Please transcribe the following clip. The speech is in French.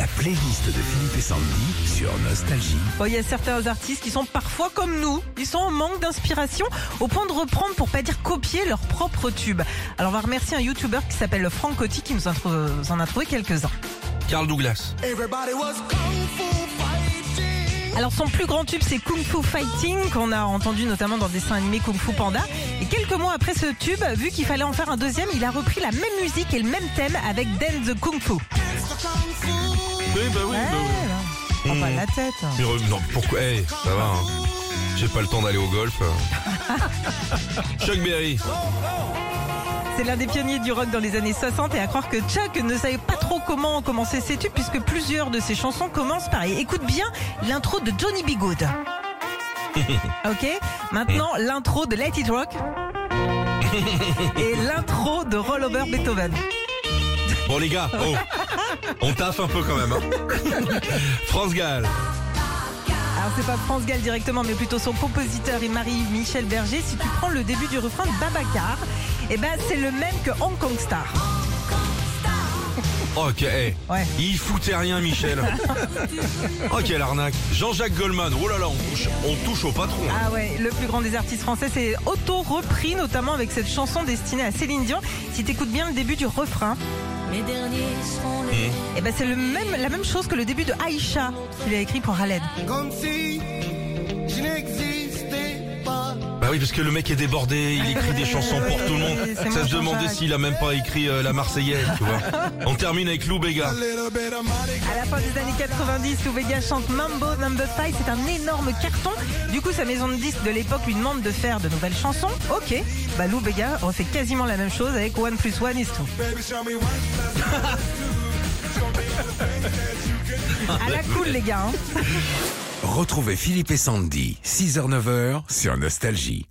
La playlist de Philippe et Sandy sur Nostalgie. Bon, Il y a certains artistes qui sont parfois comme nous. Ils sont en manque d'inspiration au point de reprendre, pour pas dire copier, leur propre tube. Alors on va remercier un YouTuber qui s'appelle Franck Coty qui nous en, a trouvé quelques-uns. Carl Douglas. Everybody was kung fu fighting. Alors son plus grand tube c'est Kung Fu Fighting qu'on a entendu notamment dans le dessin animé Kung Fu Panda. Et quelques mois après ce tube, vu qu'il fallait en faire un deuxième, il a repris la même musique et le même thème avec Dan the Kung Fu. Oui, bah oui. Bah oui. Prends pas la tête. Mais re- non, pourquoi Eh, ça va. hein. J'ai pas le temps d'aller au golf. Chuck Berry. C'est l'un des pionniers du rock dans les années 60 et à croire que Chuck ne savait pas trop comment commencer ses tubes puisque plusieurs de ses chansons commencent pareil. Écoute bien l'intro de Johnny B. Good. ok? Maintenant l'intro de Let It Rock et l'intro de Roll Over Beethoven. Bon les gars, oh. On taffe un peu quand même. Hein. France Gall. Alors c'est pas France Gall directement mais plutôt son compositeur et Marie-Michel Berger. Si tu prends le début du refrain de Babacar, eh ben c'est le même que Hong Kong Star. Ok, eh. Ouais. Il foutait rien, Michel. Oh, quelle arnaque. Jean-Jacques Goldman. Oh là là, on touche, on touche au patron. hein. Ah ouais, le plus grand des artistes français, c'est auto-repris, notamment avec cette chanson destinée à Céline Dion. Si t'écoutes bien le début du refrain, Les derniers seront les eh ben c'est le même, la même chose que le début de Aïcha qu'il a écrit pour Khaled. Comme si je. Bah oui, parce que le mec est débordé, il écrit des chansons pour tout le monde. Ça se demandait s'il a même pas écrit euh, la Marseillaise, tu vois. On termine avec Lou Béga. À la fin des années 90, Lou Vega chante Mambo Number 5, c'est un énorme carton. Du coup, sa maison de disques de l'époque lui demande de faire de nouvelles chansons. Ok, bah Lou Vega refait quasiment la même chose avec One Plus One is Two. À la cool, les gars. hein. Retrouvez Philippe et Sandy, 6h-9h sur Nostalgie.